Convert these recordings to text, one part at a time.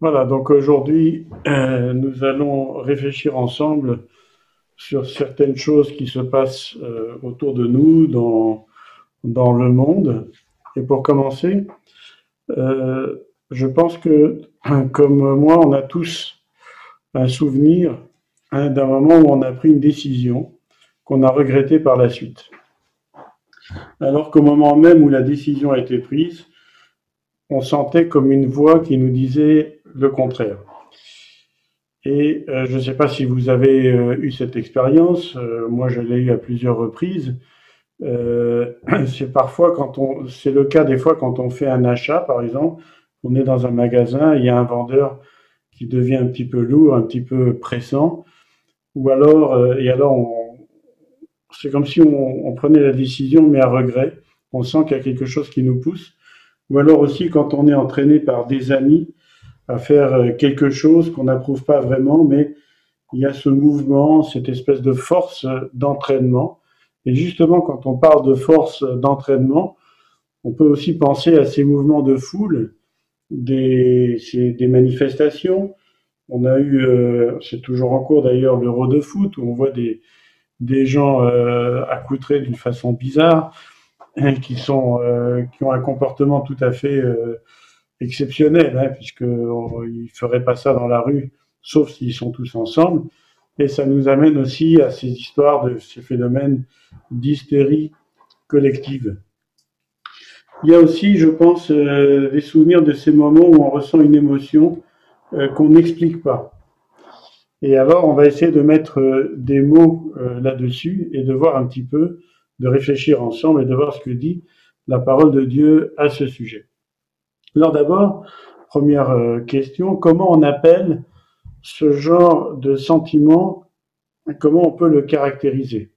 Voilà, donc aujourd'hui, euh, nous allons réfléchir ensemble sur certaines choses qui se passent euh, autour de nous, dans, dans le monde. Et pour commencer, euh, je pense que, comme moi, on a tous un souvenir hein, d'un moment où on a pris une décision qu'on a regrettée par la suite. Alors qu'au moment même où la décision a été prise, on sentait comme une voix qui nous disait le contraire. Et euh, je ne sais pas si vous avez euh, eu cette expérience, euh, moi je l'ai eu à plusieurs reprises. c'est parfois quand on, c'est le cas des fois quand on fait un achat, par exemple, on est dans un magasin, il y a un vendeur qui devient un petit peu lourd, un petit peu pressant, ou alors, et alors c'est comme si on, on prenait la décision mais à regret. On sent qu'il y a quelque chose qui nous pousse. Ou alors aussi quand on est entraîné par des amis à faire euh, quelque chose qu'on n'approuve pas vraiment, mais il y a ce mouvement, cette espèce de force d'entraînement. Et justement, quand on parle de force d'entraînement, on peut aussi penser à ces mouvements de foule, des, des manifestations. On a eu, euh, c'est toujours en cours d'ailleurs, l'Euro de foot, où on voit des, des gens euh, accoutrés d'une façon bizarre, qui, sont, euh, qui ont un comportement tout à fait euh, exceptionnel, hein, puisqu'ils ne feraient pas ça dans la rue, sauf s'ils sont tous ensemble. Et ça nous amène aussi à ces histoires de ces phénomènes d'hystérie collective. Il y a aussi, je pense, euh, des souvenirs de ces moments où on ressent une émotion euh, qu'on n'explique pas. Et alors, on va essayer de mettre euh, des mots là-dessus et de voir un petit peu, de réfléchir ensemble et de voir ce que dit la parole de Dieu à ce sujet. Alors d'abord, première euh, question, comment on appelle ce genre de sentiment Comment on peut le caractériser?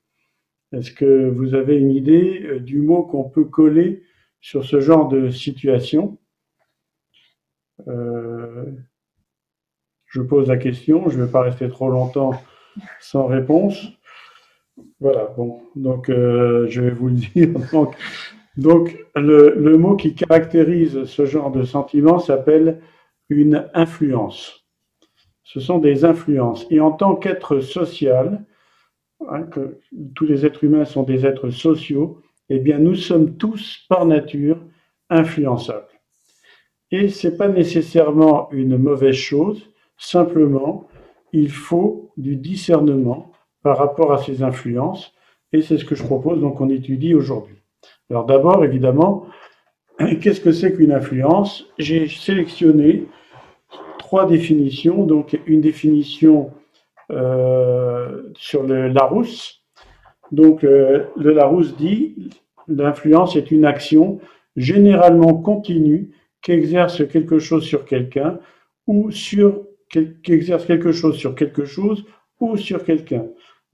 Est-ce que vous avez une idée euh, du mot qu'on peut coller sur ce genre de situation? Euh, Je pose la question, je ne vais pas rester trop longtemps sans réponse. Voilà, bon, donc je vais vous le dire. Donc, le, mot qui caractérise ce genre de sentiment s'appelle une influence. Ce sont des influences. Et en tant qu'être social, hein, que tous les êtres humains sont des êtres sociaux, eh bien, nous sommes tous par nature influençables. Et ce n'est pas nécessairement une mauvaise chose, simplement, il faut du discernement par rapport à ces influences, et c'est ce que je propose, donc on étudie aujourd'hui. Alors d'abord, évidemment, qu'est-ce que c'est qu'une influence? J'ai sélectionné trois définitions. Donc une définition euh, sur le Larousse. Donc euh, le Larousse dit l'influence est une action généralement continue qui exerce quelque chose sur quelqu'un ou sur qui exerce quelque chose sur quelque chose ou sur quelqu'un.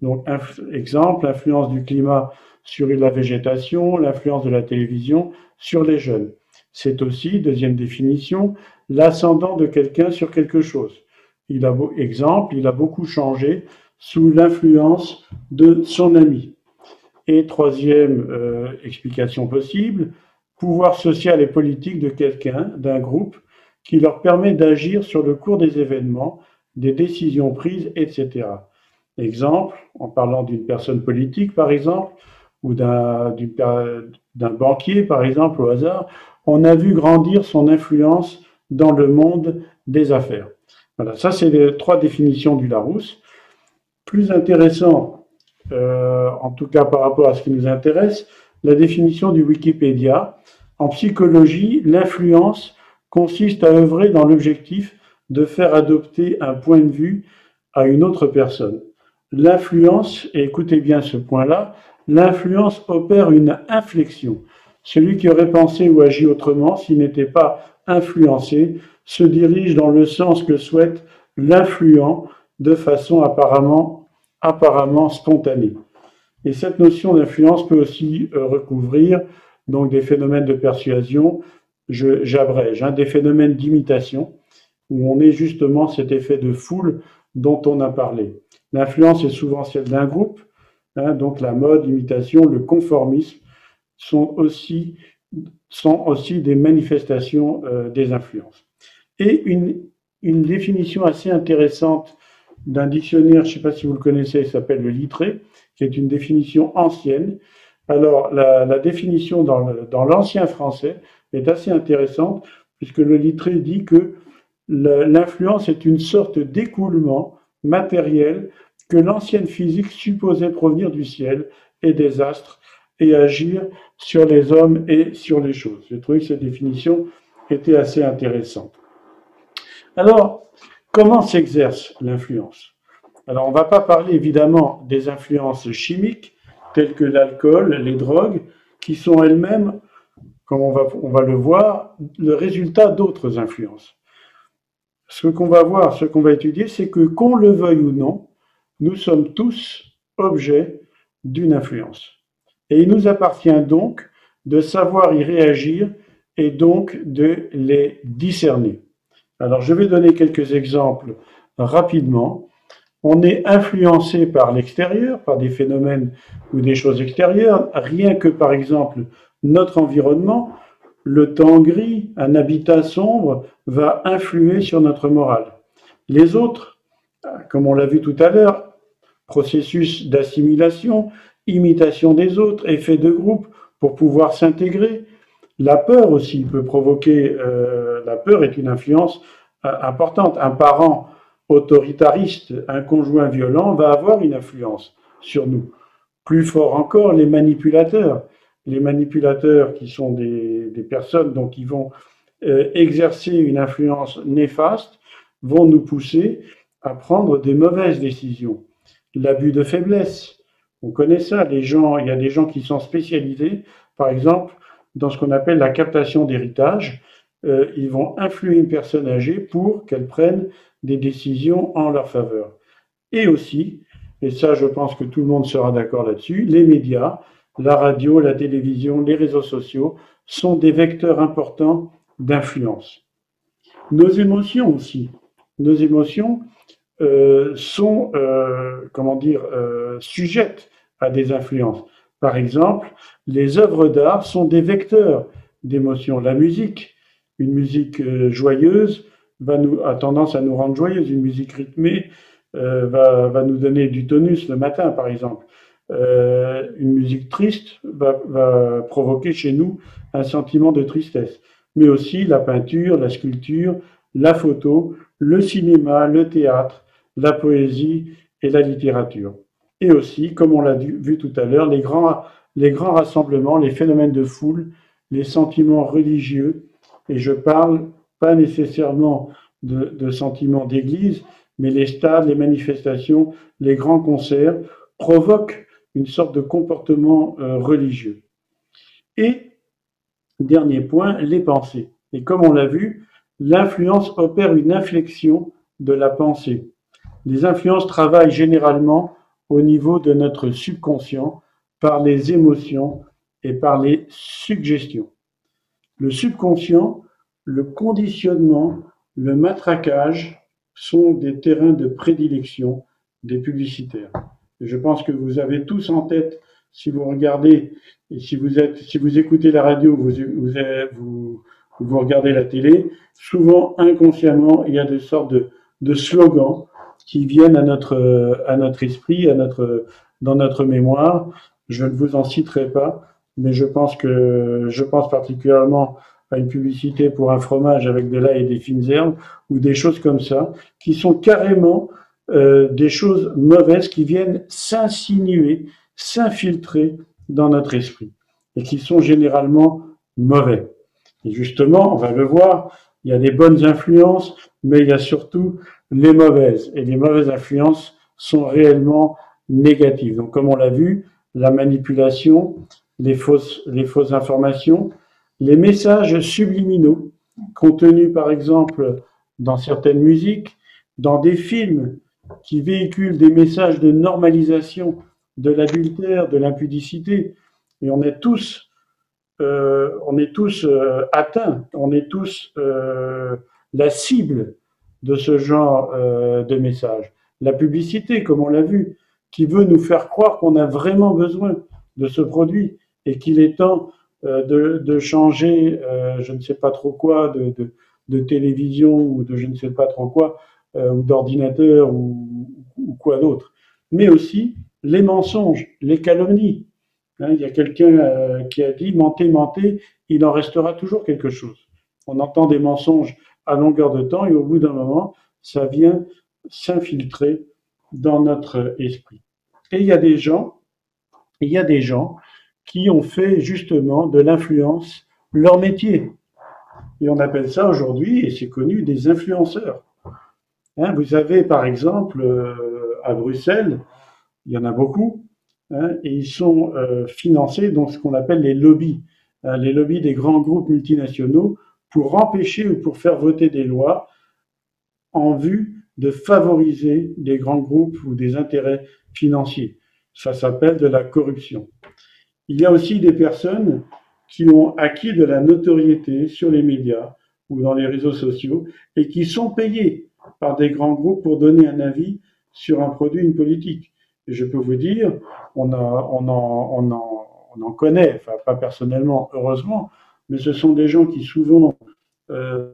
Donc exemple, l'influence du climat sur la végétation, l'influence de la télévision sur les jeunes. C'est aussi, deuxième définition, l'ascendant de quelqu'un sur quelque chose. Il a, exemple, il a beaucoup changé sous l'influence de son ami. Et troisième euh, explication possible, pouvoir social et politique de quelqu'un, d'un groupe, qui leur permet d'agir sur le cours des événements, des décisions prises, etc. Exemple, en parlant d'une personne politique, par exemple, ou d'un banquier, par exemple, au hasard, on a vu grandir son influence dans le monde des affaires. Voilà, ça c'est les trois définitions du Larousse. Plus intéressant, euh, en tout cas par rapport à ce qui nous intéresse, la définition du Wikipédia. En psychologie, l'influence consiste à œuvrer dans l'objectif de faire adopter un point de vue à une autre personne. L'influence, et écoutez bien ce point-là, l'influence opère une inflexion. Celui qui aurait pensé ou agi autrement, s'il n'était pas influencé, se dirige dans le sens que souhaite l'influent de façon apparemment, apparemment spontanée. Et cette notion d'influence peut aussi euh, recouvrir donc des phénomènes de persuasion, j'abrège, hein, des phénomènes d'imitation, où on est justement cet effet de foule dont on a parlé. L'influence est souvent celle d'un groupe, Hein, donc la mode, l'imitation, le conformisme sont aussi, sont aussi des manifestations euh, des influences. Et une une définition assez intéressante d'un dictionnaire, je ne sais pas si vous le connaissez, il s'appelle le Littré, qui est une définition ancienne. Alors, la, définition dans l'ancien français est assez intéressante, puisque le Littré dit que l'influence est une sorte d'écoulement matériel que l'ancienne physique supposait provenir du ciel et des astres et agir sur les hommes et sur les choses. J'ai trouvé que cette définition était assez intéressante. Alors, comment s'exerce l'influence? Alors, on ne va pas parler évidemment des influences chimiques telles que l'alcool, les drogues, qui sont elles-mêmes, comme on va, on va le voir, le résultat d'autres influences. Ce qu'on va voir, ce qu'on va étudier, c'est que qu'on le veuille ou non, nous sommes tous objets d'une influence. Et il nous appartient donc de savoir y réagir et donc de les discerner. Alors je vais donner quelques exemples rapidement. On est influencé par l'extérieur, par des phénomènes ou des choses extérieures, rien que par exemple notre environnement, le temps gris, un habitat sombre va influer sur notre morale. Les autres, comme on l'a vu tout à l'heure, processus d'assimilation, imitation des autres, effet de groupe pour pouvoir s'intégrer. La peur aussi peut provoquer, euh, la peur est une influence euh, importante. Un parent autoritariste, un conjoint violent va avoir une influence sur nous. Plus fort encore, les manipulateurs. Les manipulateurs qui sont des, personnes donc, qui vont euh, exercer une influence néfaste vont nous pousser à prendre des mauvaises décisions. L'abus de faiblesse, on connaît ça, les gens, il y a des gens qui sont spécialisés, par exemple, dans ce qu'on appelle la captation d'héritage. Euh, ils vont influer une personne âgée pour qu'elle prenne des décisions en leur faveur. Et aussi, et ça je pense que tout le monde sera d'accord là-dessus, les médias, la radio, la télévision, les réseaux sociaux sont des vecteurs importants d'influence. Nos émotions aussi. Nos émotions, euh, sont, euh, comment dire, euh, sujettes à des influences. Par exemple, les œuvres d'art sont des vecteurs d'émotions. La musique, une musique joyeuse, va nous, a tendance à nous rendre joyeuse. Une musique rythmée va, va, nous donner du tonus le matin, par exemple. une musique triste va, va, provoquer chez nous un sentiment de tristesse. Mais aussi la peinture, la sculpture, la photo, le cinéma, le théâtre, la poésie et la littérature. Et aussi, comme on l'a vu tout à l'heure, les grands, rassemblements, les phénomènes de foule, les sentiments religieux, et je parle pas nécessairement de, sentiments d'église, mais les stades, les manifestations, les grands concerts provoquent une sorte de comportement euh, religieux. Et, dernier point, les pensées. Et comme on l'a vu, l'influence opère une inflexion de la pensée. Les influences travaillent généralement au niveau de notre subconscient par les émotions et par les suggestions. Le subconscient, le conditionnement, le matraquage sont des terrains de prédilection des publicitaires. je pense que vous avez tous en tête, si vous regardez et si vous êtes, si vous écoutez la radio, vous, vous, regardez la télé, souvent inconsciemment, il y a des sortes de slogans qui viennent à notre, à notre esprit, à notre, dans notre mémoire. Je ne vous en citerai pas, mais je pense que je pense particulièrement à une publicité pour un fromage avec de l'ail et des fines herbes ou des choses comme ça, qui sont carrément euh, des choses mauvaises qui viennent s'insinuer, s'infiltrer dans notre esprit et qui sont généralement mauvais. Et justement, on va le voir, il y a des bonnes influences, mais il y a surtout les mauvaises. Et les mauvaises influences sont réellement négatives. Donc, comme on l'a vu, la manipulation, les fausses, les fausses informations, les messages subliminaux contenus, par exemple, dans certaines musiques, dans des films qui véhiculent des messages de normalisation de l'adultère, de l'impudicité. Et on est tous, euh, on est tous euh, atteints, on est tous euh, la cible de ce genre euh, de message. La publicité, comme on l'a vu, qui veut nous faire croire qu'on a vraiment besoin de ce produit et qu'il est temps euh, de, changer, euh, je ne sais pas trop quoi, de, télévision ou de je ne sais pas trop quoi, ou d'ordinateur ou, quoi d'autre, mais aussi les mensonges, les calomnies. Hein, il y a quelqu'un qui a dit mentez, mentez, il en restera toujours quelque chose. On entend des mensonges à longueur de temps et au bout d'un moment, ça vient s'infiltrer dans notre esprit. Et il y a des gens, il y a des gens qui ont fait justement de l'influence leur métier. Et on appelle ça aujourd'hui, et c'est connu, des influenceurs. Hein, vous avez par exemple euh, à Bruxelles, il y en a beaucoup, hein, et ils sont euh, financés dans ce qu'on appelle les lobbies, hein, les lobbies des grands groupes multinationaux pour empêcher ou pour faire voter des lois en vue de favoriser des grands groupes ou des intérêts financiers. Ça s'appelle de la corruption. Il y a aussi des personnes qui ont acquis de la notoriété sur les médias ou dans les réseaux sociaux et qui sont payées par des grands groupes pour donner un avis sur un produit, une politique. Et je peux vous dire, on, en, on en connaît, enfin pas personnellement, heureusement, mais ce sont des gens qui souvent euh,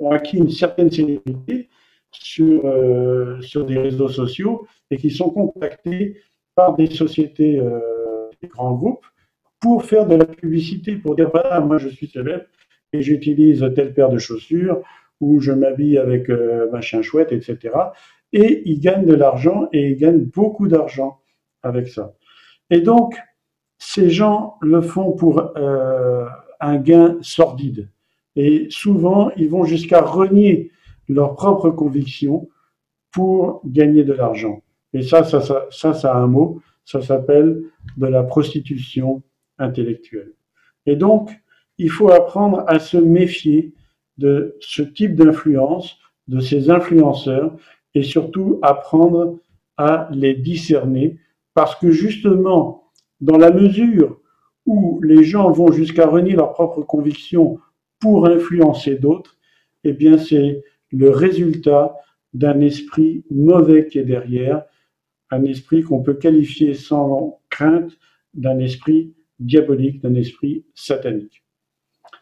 ont acquis une certaine célébrité sur, euh, sur des réseaux sociaux et qui sont contactés par des sociétés, euh, des grands groupes, pour faire de la publicité, pour dire voilà, moi je suis célèbre et j'utilise telle paire de chaussures ou je m'habille avec euh, machin chouette, etc. Et ils gagnent de l'argent et ils gagnent beaucoup d'argent avec ça. Et donc, ces gens le font pour euh, un gain sordide. Et souvent, ils vont jusqu'à renier leurs propres convictions pour gagner de l'argent. Et ça, ça, ça, ça, ça a un mot, ça s'appelle de la prostitution intellectuelle. Et donc, il faut apprendre à se méfier de ce type d'influence, de ces influenceurs, et surtout apprendre à les discerner, parce que justement, dans la mesure où les gens vont jusqu'à renier leurs propres convictions pour influencer d'autres, eh bien c'est le résultat d'un esprit mauvais qui est derrière, un esprit qu'on peut qualifier sans crainte d'un esprit diabolique, d'un esprit satanique.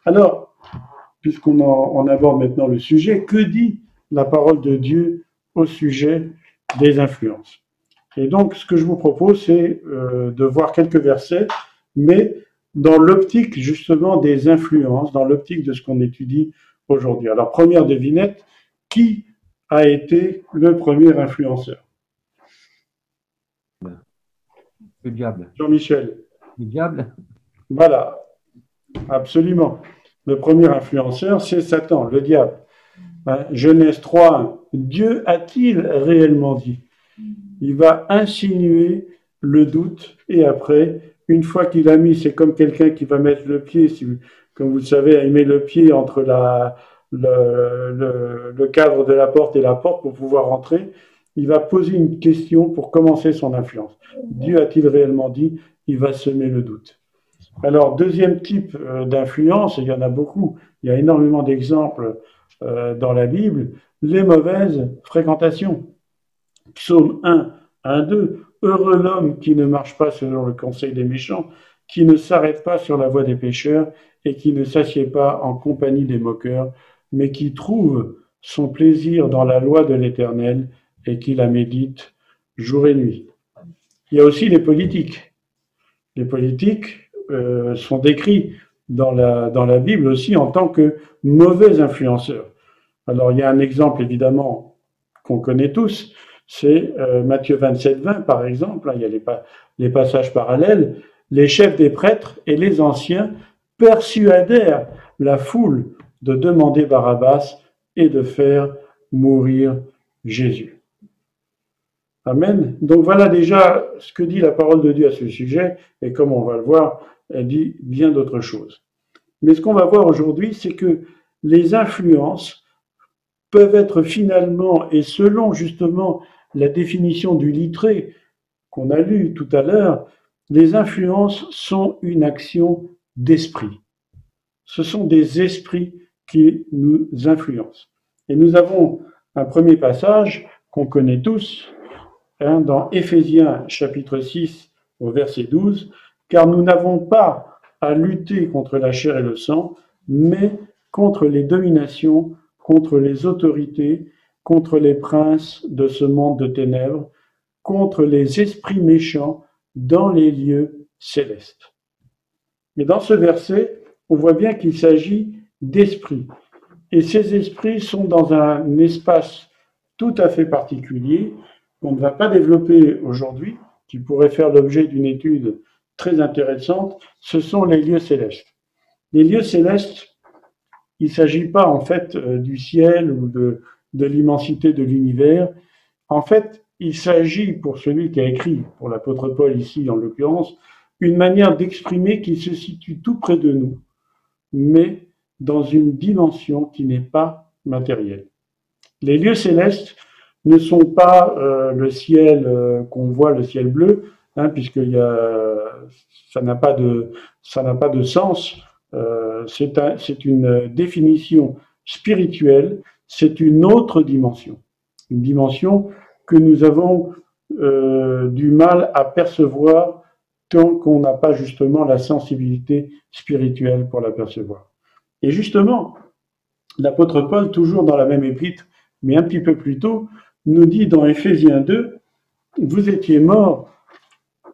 Alors, puisqu'on on aborde maintenant le sujet, que dit la parole de Dieu au sujet des influences? Et donc, ce que je vous propose, c'est euh, de voir quelques versets, mais dans l'optique justement des influences, dans l'optique de ce qu'on étudie aujourd'hui. Alors, première devinette, qui a été le premier influenceur? Le diable. Jean-Michel. Le diable? Voilà, absolument. Le premier influenceur, c'est Satan, le diable. Hein, Genèse 3, Dieu a-t-il réellement dit? Il va insinuer le doute et après, une fois qu'il a mis, c'est comme quelqu'un qui va mettre le pied, comme vous le savez, il met le pied entre le, cadre de la porte et la porte pour pouvoir rentrer. Il va poser une question pour commencer son influence. Dieu a-t-il réellement dit Il va semer le doute. Alors, deuxième type euh, d'influence, il y en a beaucoup, il y a énormément d'exemples euh, dans la Bible, les mauvaises fréquentations. Psaume 1, 1, 2, Heureux l'homme qui ne marche pas selon le conseil des méchants, qui ne s'arrête pas sur la voie des pécheurs et qui ne s'assied pas en compagnie des moqueurs, mais qui trouve son plaisir dans la loi de l'Éternel et qui la médite jour et nuit. Il y a aussi les politiques. Les politiques euh, sont décrits dans la, dans la Bible aussi en tant que mauvais influenceurs. Alors il y a un exemple évidemment qu'on connaît tous, c'est euh, Matthieu 27, 20 par exemple, hein, il y a les, les passages parallèles, les chefs des prêtres et les anciens persuadèrent la foule de demander Barabbas et de faire mourir Jésus. Amen. Donc voilà déjà ce que dit la parole de Dieu à ce sujet, et comme on va le voir, elle dit bien d'autres choses. Mais ce qu'on va voir aujourd'hui, c'est que les influences peuvent être finalement, et selon justement la définition du littré qu'on a lu tout à l'heure, les influences sont une action d'esprit. Ce sont des esprits qui nous influencent. Et nous avons un premier passage qu'on connaît tous, hein, dans Éphésiens chapitre 6 au verset 12, car nous n'avons pas à lutter contre la chair et le sang, mais contre les dominations, contre les autorités, contre les princes de ce monde de ténèbres, contre les esprits méchants dans les lieux célestes. Mais dans ce verset, on voit bien qu'il s'agit d'esprits. Et ces esprits sont dans un espace tout à fait particulier qu'on ne va pas développer aujourd'hui, qui pourrait faire l'objet d'une étude très intéressante, ce sont les lieux célestes. Les lieux célestes, il ne s'agit pas en fait euh, du ciel ou de, l'immensité de l'univers. En fait, il s'agit pour celui qui a écrit, pour l'apôtre Paul ici en l'occurrence, une manière d'exprimer qui se situe tout près de nous, mais dans une dimension qui n'est pas matérielle. Les lieux célestes ne sont pas euh, le ciel euh, qu'on voit, le ciel bleu, hein, puisque ça n'a pas de sens. Euh, c'est une définition spirituelle, c'est une autre dimension, une dimension que nous avons euh, du mal à percevoir tant qu'on n'a pas justement la sensibilité spirituelle pour la percevoir. Et justement, l'apôtre Paul, toujours dans la même épître, mais un petit peu plus tôt, nous dit dans Éphésiens 2, vous étiez morts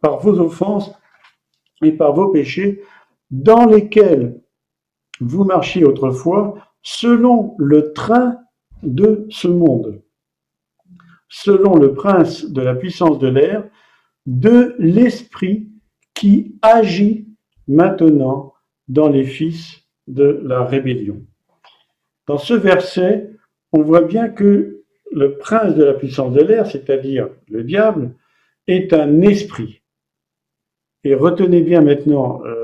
par vos offenses et par vos péchés, dans lesquels vous marchiez autrefois selon le train de ce monde, selon le prince de la puissance de l'air, de l'esprit qui agit maintenant dans les fils de la rébellion. Dans ce verset, on voit bien que le prince de la puissance de l'air, c'est-à-dire le diable, est un esprit. Et retenez bien maintenant euh,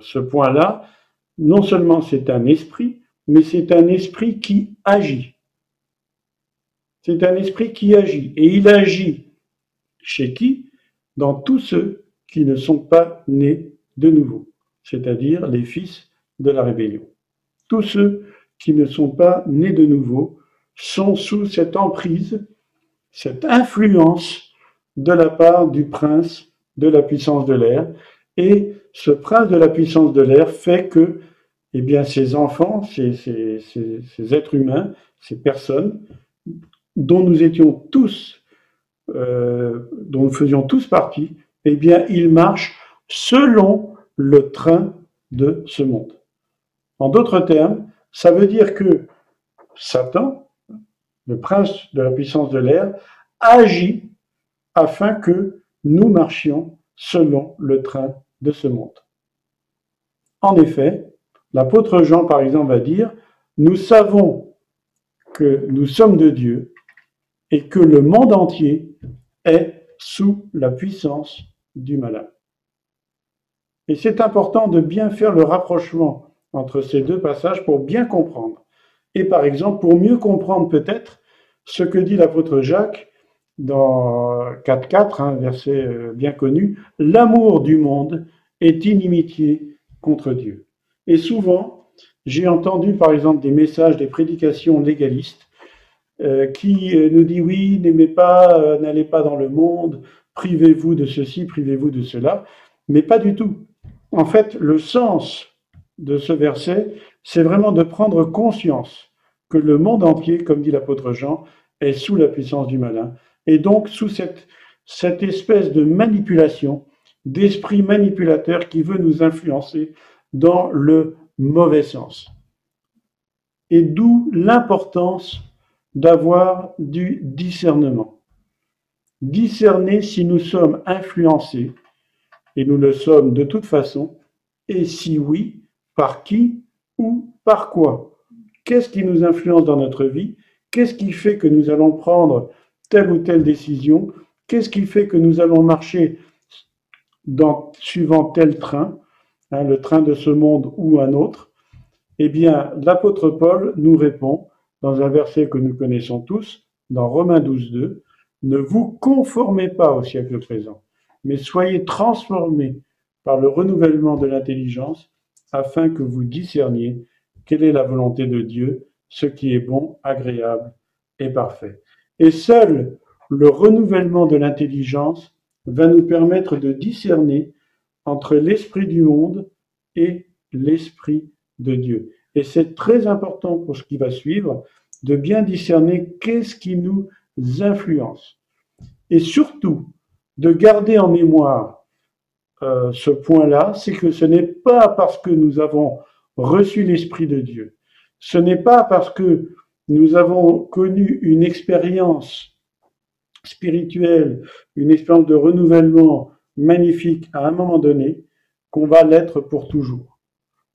ce point-là, non seulement c'est un esprit, mais c'est un esprit qui agit. C'est un esprit qui agit. Et il agit chez qui? Dans tous ceux qui ne sont pas nés de nouveau, c'est-à-dire les fils de la rébellion. Tous ceux qui ne sont pas nés de nouveau sont sous cette emprise, cette influence de la part du prince de la puissance de l'air. Et ce prince de la puissance de l'air fait que eh bien, ces enfants, ces, êtres humains, ces personnes dont nous étions tous, euh, dont nous faisions tous partie, eh bien, ils marchent selon le train de ce monde. En d'autres termes, ça veut dire que Satan, le prince de la puissance de l'air, agit afin que nous marchions selon le train de ce monde. En effet, l'apôtre Jean, par exemple, va dire, nous savons que nous sommes de Dieu et que le monde entier est sous la puissance du malin. Et c'est important de bien faire le rapprochement entre ces deux passages pour bien comprendre. Et par exemple, pour mieux comprendre peut-être ce que dit l'apôtre Jacques dans 4.4, un verset euh, bien connu, l'amour du monde est inimitié contre Dieu. Et souvent, j'ai entendu par exemple des messages, des prédications légalistes euh, qui euh, nous disent oui, n'aimez pas, n'allez pas dans le monde, privez-vous de ceci, privez-vous de cela, mais pas du tout. En fait, le sens de ce verset, c'est vraiment de prendre conscience que le monde entier, comme dit l'apôtre Jean, est sous la puissance du malin et donc sous cette, espèce de manipulation, d'esprit manipulateur qui veut nous influencer dans le mauvais sens. Et d'où l'importance d'avoir du discernement. Discerner si nous sommes influencés, et nous le sommes de toute façon, et si oui, par qui ou par quoi Qu'est-ce qui nous influence dans notre vie? Qu'est-ce qui fait que nous allons prendre telle ou telle décision Qu'est-ce qui fait que nous allons marcher dans, suivant tel train, hein, le train de ce monde ou un autre? Eh bien, l'apôtre Paul nous répond dans un verset que nous connaissons tous, dans Romains 12, 2, Ne vous conformez pas au siècle présent, mais soyez transformés par le renouvellement de l'intelligence, afin que vous discerniez quelle est la volonté de Dieu, ce qui est bon, agréable et parfait. Et seul le renouvellement de l'intelligence va nous permettre de discerner entre l'esprit du monde et l'esprit de Dieu. Et c'est très important pour ce qui va suivre de bien discerner qu'est-ce qui nous influence. Et surtout, de garder en mémoire euh, ce point-là, c'est que ce n'est pas parce que nous avons reçu l'Esprit de Dieu, ce n'est pas parce que nous avons connu une expérience spirituelle, une expérience de renouvellement magnifique à un moment donné, qu'on va l'être pour toujours.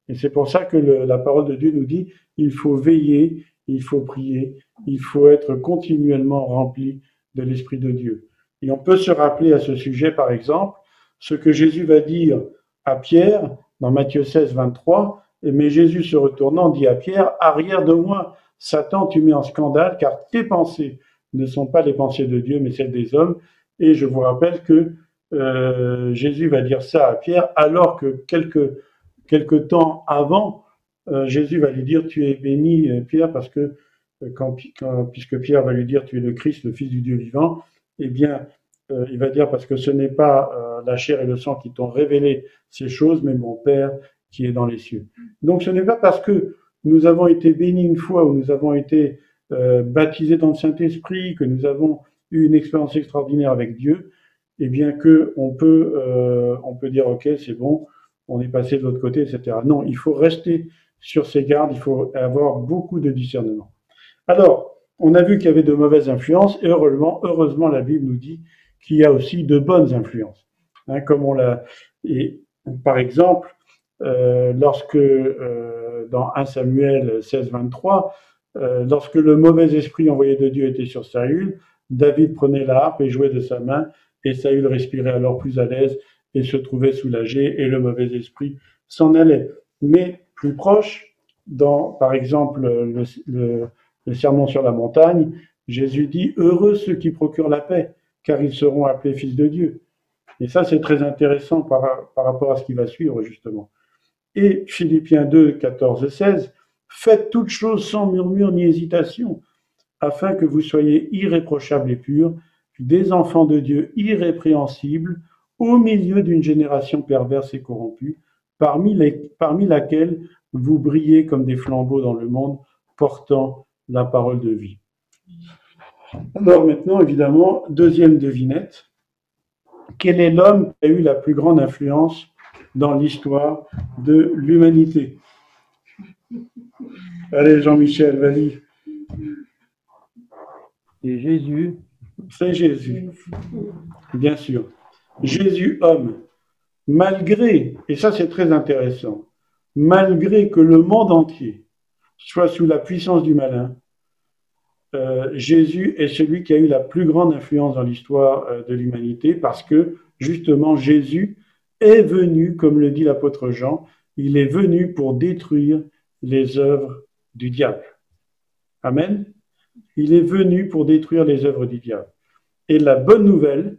Et c'est pour ça que la parole de Dieu nous dit, il faut veiller, il faut prier, il faut être continuellement rempli de l'Esprit de Dieu. Et on peut se rappeler à ce sujet, par exemple, ce que Jésus va dire à Pierre dans Matthieu 16, 23. Mais Jésus se retournant dit à Pierre, arrière de moi, Satan, tu mets en scandale, car tes pensées ne sont pas les pensées de Dieu, mais celles des hommes. Et je vous rappelle que euh, Jésus va dire ça à Pierre, alors que quelques, quelques temps avant, euh, Jésus va lui dire, tu es béni, euh, Pierre, parce que quand, puisque Pierre va lui dire, tu es le Christ, le Fils du Dieu vivant, eh bien, il va dire, parce que ce n'est pas la chair et le sang qui t'ont révélé ces choses, mais mon Père qui est dans les cieux. Donc ce n'est pas parce que nous avons été bénis une fois ou nous avons été baptisés dans le Saint-Esprit, que nous avons eu une expérience extraordinaire avec Dieu, et bien que on peut, euh, on peut dire ok, c'est bon, on est passé de l'autre côté, etc. Non, il faut rester sur ses gardes, il faut avoir beaucoup de discernement. Alors, on a vu qu'il y avait de mauvaises influences, et heureusement, heureusement, la Bible nous dit qu'il y a aussi de bonnes influences. Hein, comme on l'a, et par exemple, euh, lorsque euh, dans 1 Samuel 16, 23, euh, lorsque le mauvais esprit envoyé de Dieu était sur Saül, David prenait la harpe et jouait de sa main et Saül respirait alors plus à l'aise et se trouvait soulagé, et le mauvais esprit s'en allait. Mais plus proche, dans, par exemple, le, sermon sur la montagne, Jésus dit, Heureux ceux qui procurent la paix, car ils seront appelés fils de Dieu. Et ça, c'est très intéressant par, par rapport à ce qui va suivre, justement. Et Philippiens 2, 14 et 16, Faites toutes choses sans murmure ni hésitation, afin que vous soyez irréprochables et purs, des enfants de Dieu irrépréhensibles au milieu d'une génération perverse et corrompue, parmi, laquelle vous brillez comme des flambeaux dans le monde, portant la parole de vie. Alors maintenant, évidemment, deuxième devinette. Quel est l'homme qui a eu la plus grande influence dans l'histoire de l'humanité Allez, Jean-Michel, vas-y. C'est Jésus. C'est Jésus, bien sûr. Jésus homme, malgré, et ça c'est très intéressant, malgré que le monde entier soit sous la puissance du malin, euh, Jésus est celui qui a eu la plus grande influence dans l'histoire euh, de l'humanité parce que justement Jésus est venu, comme le dit l'apôtre Jean, il est venu pour détruire les œuvres du diable. Amen. Il est venu pour détruire les œuvres du diable. Et la bonne nouvelle,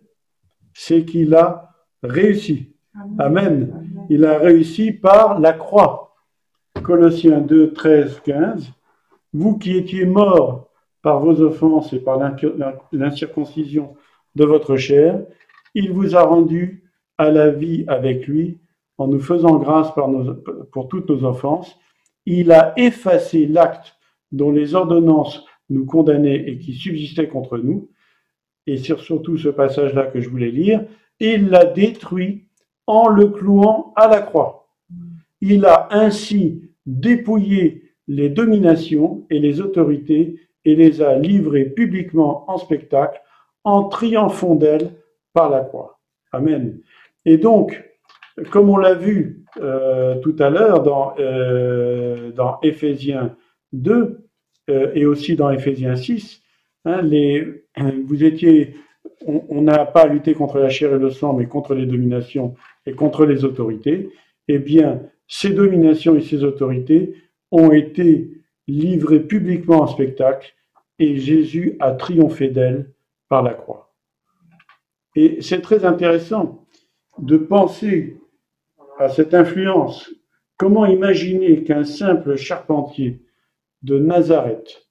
c'est qu'il a réussi. Amen. Il a réussi par la croix. Colossiens 2, 13, 15. Vous qui étiez morts par vos offenses et par l'incirconcision de votre chair, il vous a rendu à la vie avec lui en nous faisant grâce pour toutes nos offenses. Il a effacé l'acte dont les ordonnances nous condamnaient et qui subsistait contre nous, et sur surtout ce passage-là que je voulais lire, il l'a détruit en le clouant à la croix. Il a ainsi dépouillé les dominations et les autorités et les a livrées publiquement en spectacle en triomphant d'elles par la croix. Amen. Et donc, comme on l'a vu euh, tout à l'heure dans, euh, dans Éphésiens 2 euh, et aussi dans Éphésiens 6, hein, vous étiez, on n'a pas à lutter contre la chair et le sang, mais contre les dominations et contre les autorités. Eh bien, ces dominations et ces autorités ont été livrées publiquement en spectacle et Jésus a triomphé d'elles par la croix. Et c'est très intéressant de penser à cette influence. Comment imaginer qu'un simple charpentier de Nazareth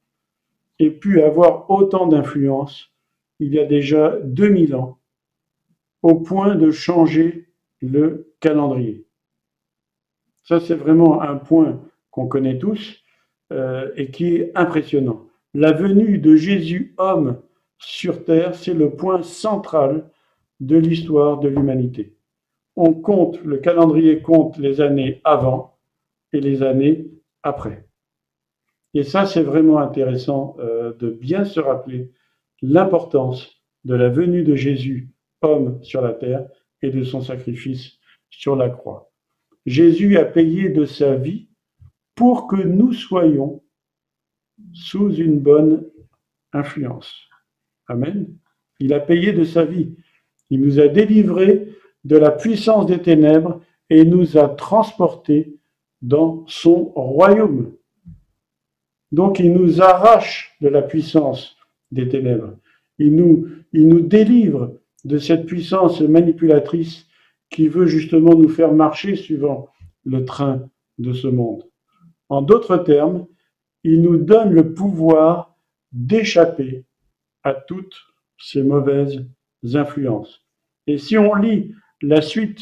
ait pu avoir autant d'influence il y a déjà 2000 ans, au point de changer le calendrier? Ça, c'est vraiment un point qu'on connaît tous euh, et qui est impressionnant. La venue de Jésus homme sur terre, c'est le point central de l'histoire de l'humanité. On compte, le calendrier compte les années avant et les années après. Et ça, c'est vraiment intéressant euh, de bien se rappeler l'importance de la venue de Jésus, homme sur la terre, et de son sacrifice sur la croix. Jésus a payé de sa vie pour que nous soyons sous une bonne influence. Amen. Il a payé de sa vie. Il nous a délivrés de la puissance des ténèbres et nous a transportés dans son royaume. Donc il nous arrache de la puissance des ténèbres. Il nous, il nous délivre de cette puissance manipulatrice qui veut justement nous faire marcher suivant le train de ce monde. En d'autres termes, il nous donne le pouvoir d'échapper à toutes ces mauvaises influences. Et si on lit la suite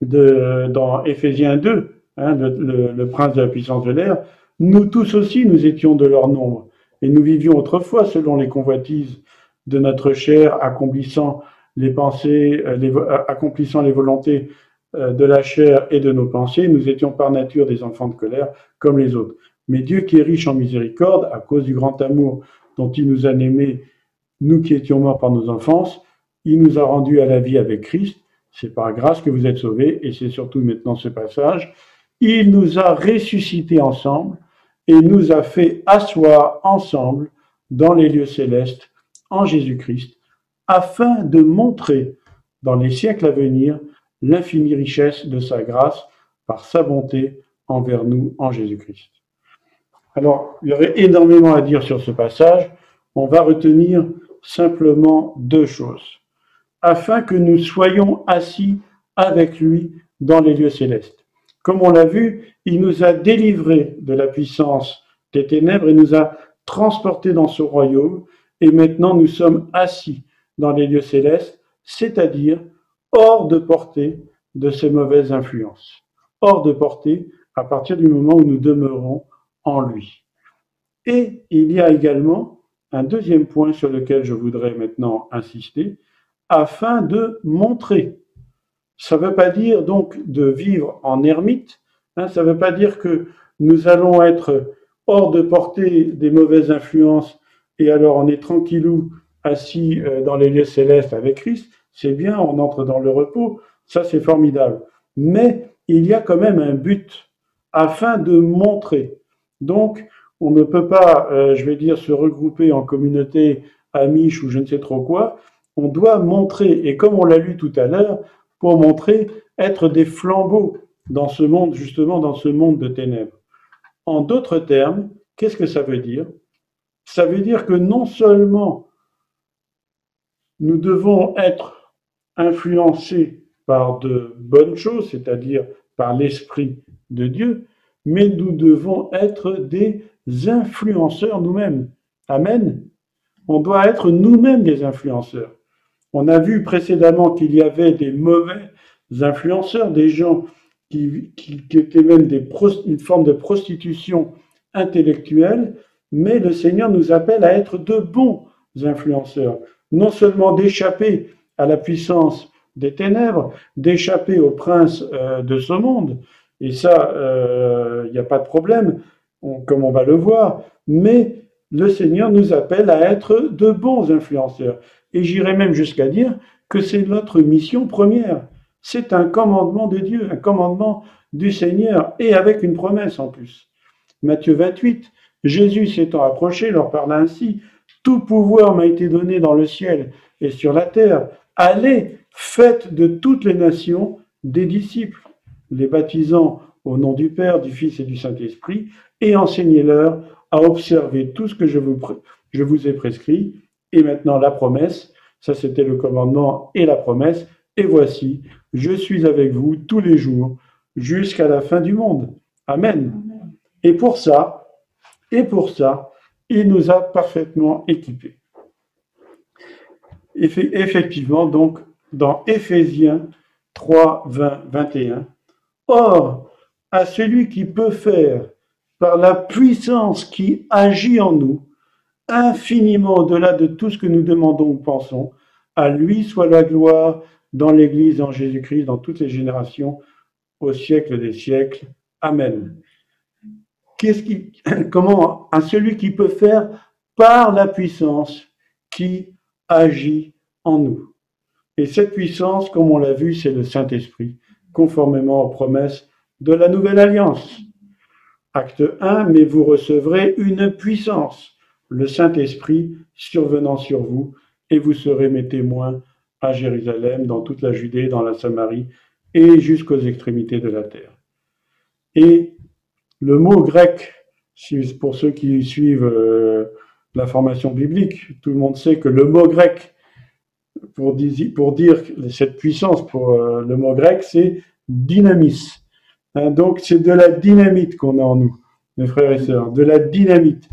dans Éphésiens 2, hein, le, prince de la puissance de l'air, nous tous aussi, nous étions de leur nombre, et nous vivions autrefois selon les convoitises de notre chair, accomplissant les pensées, euh, euh, accomplissant les volontés euh, de la chair et de nos pensées, nous étions par nature des enfants de colère comme les autres. Mais Dieu qui est riche en miséricorde, à cause du grand amour dont il nous a aimés, nous qui étions morts par nos enfances, il nous a rendus à la vie avec Christ. C'est par grâce que vous êtes sauvés, et c'est surtout maintenant ce passage. Il nous a ressuscités ensemble et nous a fait asseoir ensemble dans les lieux célestes en Jésus-Christ, afin de montrer dans les siècles à venir l'infinie richesse de sa grâce par sa bonté envers nous en Jésus-Christ. Alors, il y aurait énormément à dire sur ce passage. On va retenir simplement deux choses. Afin que nous soyons assis avec lui dans les lieux célestes. Comme on l'a vu, il nous a délivrés de la puissance des ténèbres et nous a transportés dans ce royaume et maintenant nous sommes assis dans les lieux célestes, c'est-à-dire hors de portée de ces mauvaises influences, hors de portée à partir du moment où nous demeurons en lui. Et il y a également un deuxième point sur lequel je voudrais maintenant insister, afin de montrer. Ça ne veut pas dire donc de vivre en ermite, hein, ça ne veut pas dire que nous allons être hors de portée des mauvaises influences et alors on est tranquillou assis euh, dans les lieux célestes avec Christ, c'est bien, on entre dans le repos, ça c'est formidable. Mais il y a quand même un but afin de montrer. Donc, on ne peut pas, euh, je vais dire, se regrouper en communauté amiche ou je ne sais trop quoi. On doit montrer, et comme on l'a lu tout à l'heure, pour montrer être des flambeaux dans ce monde, justement, dans ce monde de ténèbres. En d'autres termes, qu'est-ce que ça veut dire? Ça veut dire que non seulement nous devons être influencés par de bonnes choses, c'est-à-dire par l'Esprit de Dieu, mais nous devons être des influenceurs nous-mêmes. Amen. On doit être nous-mêmes des influenceurs. On a vu précédemment qu'il y avait des mauvais influenceurs, des gens qui, étaient même une forme de prostitution intellectuelle, mais le Seigneur nous appelle à être de bons influenceurs, non seulement d'échapper à la puissance des ténèbres, d'échapper au prince euh, de ce monde, et ça, il euh, n'y a pas de problème, comme on va le voir, mais le Seigneur nous appelle à être de bons influenceurs. Et j'irai même jusqu'à dire que c'est notre mission première. C'est un commandement de Dieu, un commandement du Seigneur, et avec une promesse en plus. Matthieu 28, Jésus s'étant approché leur parla ainsi, Tout pouvoir m'a été donné dans le ciel et sur la terre. Allez, faites de toutes les nations des disciples, les baptisant au nom du Père, du Fils et du Saint-Esprit, et enseignez-leur à observer tout ce que je vous, je vous ai prescrit. Et maintenant la promesse, ça c'était le commandement et la promesse, et voici, je suis avec vous tous les jours jusqu'à la fin du monde. Amen. Et pour ça, et pour ça, il nous a parfaitement équipés. Effectivement, donc, dans Éphésiens 3, 20, 21, Or, à celui qui peut faire, par la puissance qui agit en nous, infiniment au-delà de tout ce que nous demandons ou pensons, à lui soit la gloire dans l'Église, en Jésus-Christ, dans toutes les générations, au siècle des siècles. Amen. Qu'est-ce qui, comment, à celui qui peut faire par la puissance qui agit en nous. Et cette puissance, comme on l'a vu, c'est le Saint-Esprit, conformément aux promesses de la nouvelle alliance. Acte 1, mais vous recevrez une puissance, le Saint-Esprit survenant sur vous, et vous serez mes témoins à Jérusalem, dans toute la Judée, dans la Samarie, et jusqu'aux extrémités de la terre. Et le mot grec, pour ceux qui suivent euh, la formation biblique, tout le monde sait que le mot grec pour, dire cette puissance, pour euh, le mot grec, c'est dynamis. Hein, donc c'est de la dynamite qu'on a en nous, mes frères et sœurs, de la dynamite.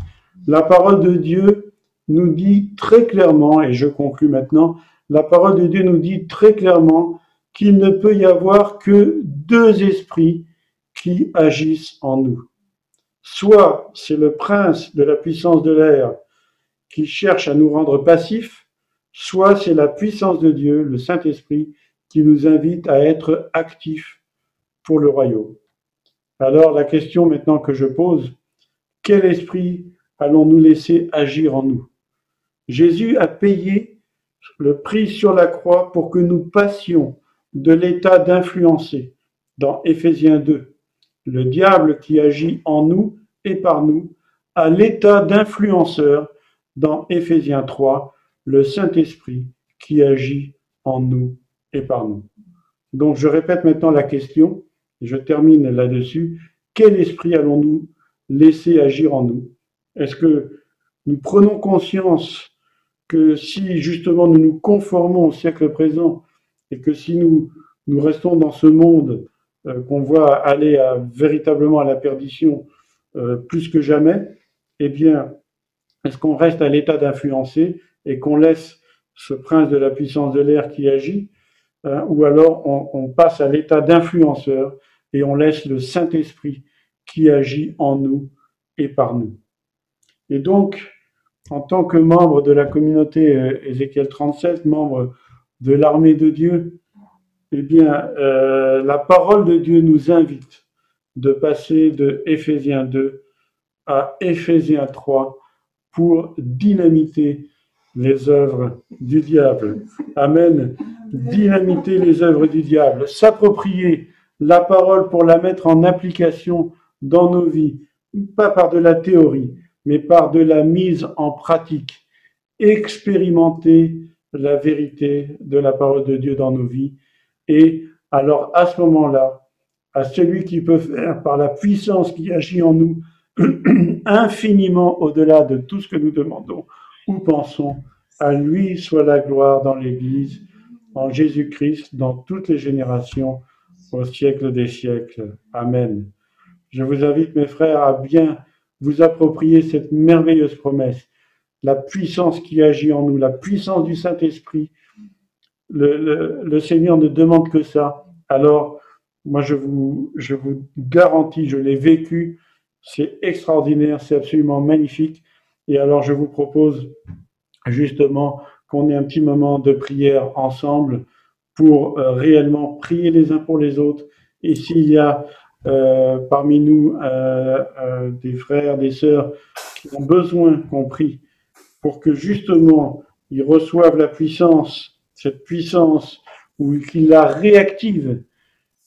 La parole de Dieu nous dit très clairement, et je conclus maintenant, la parole de Dieu nous dit très clairement qu'il ne peut y avoir que deux esprits qui agissent en nous. Soit c'est le prince de la puissance de l'air qui cherche à nous rendre passifs, soit c'est la puissance de Dieu, le Saint-Esprit, qui nous invite à être actifs pour le royaume. Alors la question maintenant que je pose, quel esprit allons-nous laisser agir en nous? Jésus a payé le prix sur la croix pour que nous passions de l'état d'influencer dans Éphésiens 2, le diable qui agit en nous et par nous, à l'état d'influenceur dans Éphésiens 3, le Saint-Esprit qui agit en nous et par nous. Donc je répète maintenant la question, je termine là-dessus. Quel esprit allons-nous laisser agir en nous? Est-ce que nous prenons conscience que si justement nous nous conformons au siècle présent et que si nous, nous restons dans ce monde euh, qu'on voit aller véritablement à la perdition euh, plus que jamais, eh bien, est-ce qu'on reste à l'état d'influencer et qu'on laisse ce prince de la puissance de l'air qui agit, hein, ou alors on, passe à l'état d'influenceur et on laisse le Saint-Esprit qui agit en nous et par nous. Et donc, en tant que membre de la communauté euh, Ézéchiel 37, membre de l'armée de Dieu, eh bien, euh, la parole de Dieu nous invite de passer de Éphésiens 2 à Éphésiens 3 pour dynamiter les œuvres du diable. Amen. Dynamiter les œuvres du diable, s'approprier la parole pour la mettre en application dans nos vies, pas par de la théorie, mais par de la mise en pratique. Expérimenter la vérité de la parole de Dieu dans nos vies. Et alors à ce moment-là, à celui qui peut faire par la puissance qui agit en nous infiniment au-delà de tout ce que nous demandons ou pensons. À lui soit la gloire dans l'Église, en Jésus-Christ, dans toutes les générations, au siècle des siècles. Amen. Je vous invite, mes frères, à bien vous approprier cette merveilleuse promesse, la puissance qui agit en nous, la puissance du Saint-Esprit. Le, le, Seigneur ne demande que ça. Alors, moi, je vous, je vous garantis, je l'ai vécu, c'est extraordinaire, c'est absolument magnifique. Et alors, je vous propose justement qu'on ait un petit moment de prière ensemble pour euh, réellement prier les uns pour les autres. Et s'il y a euh, parmi nous euh, des frères, des sœurs qui ont besoin qu'on prie pour que justement ils reçoivent la puissance, cette puissance, ou qu'ils la réactivent,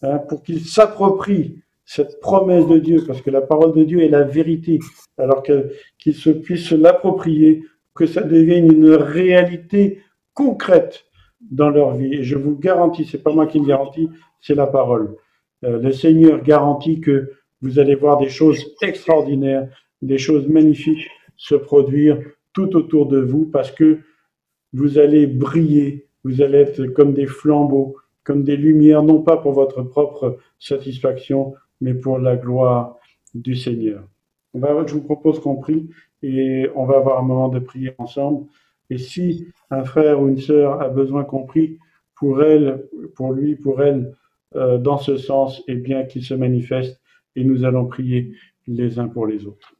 hein, pour qu'ils s'approprient cette promesse de Dieu, parce que la parole de Dieu est la vérité, alors qu'ils se puissent l'approprier, que ça devienne une réalité concrète dans leur vie. Et je vous garantis, c'est pas moi qui le garantis, c'est la parole. Euh, le Seigneur garantit que vous allez voir des choses extraordinaires, des choses magnifiques se produire tout autour de vous, parce que vous allez briller, vous allez être comme des flambeaux, comme des lumières, non pas pour votre propre satisfaction, mais pour la gloire du Seigneur. Je vous propose qu'on prie et on va avoir un moment de prière ensemble. Et si un frère ou une sœur a besoin qu'on prie pour elle, pour lui, pour elle, euh, dans ce sens, eh bien qu'il se manifeste et nous allons prier les uns pour les autres.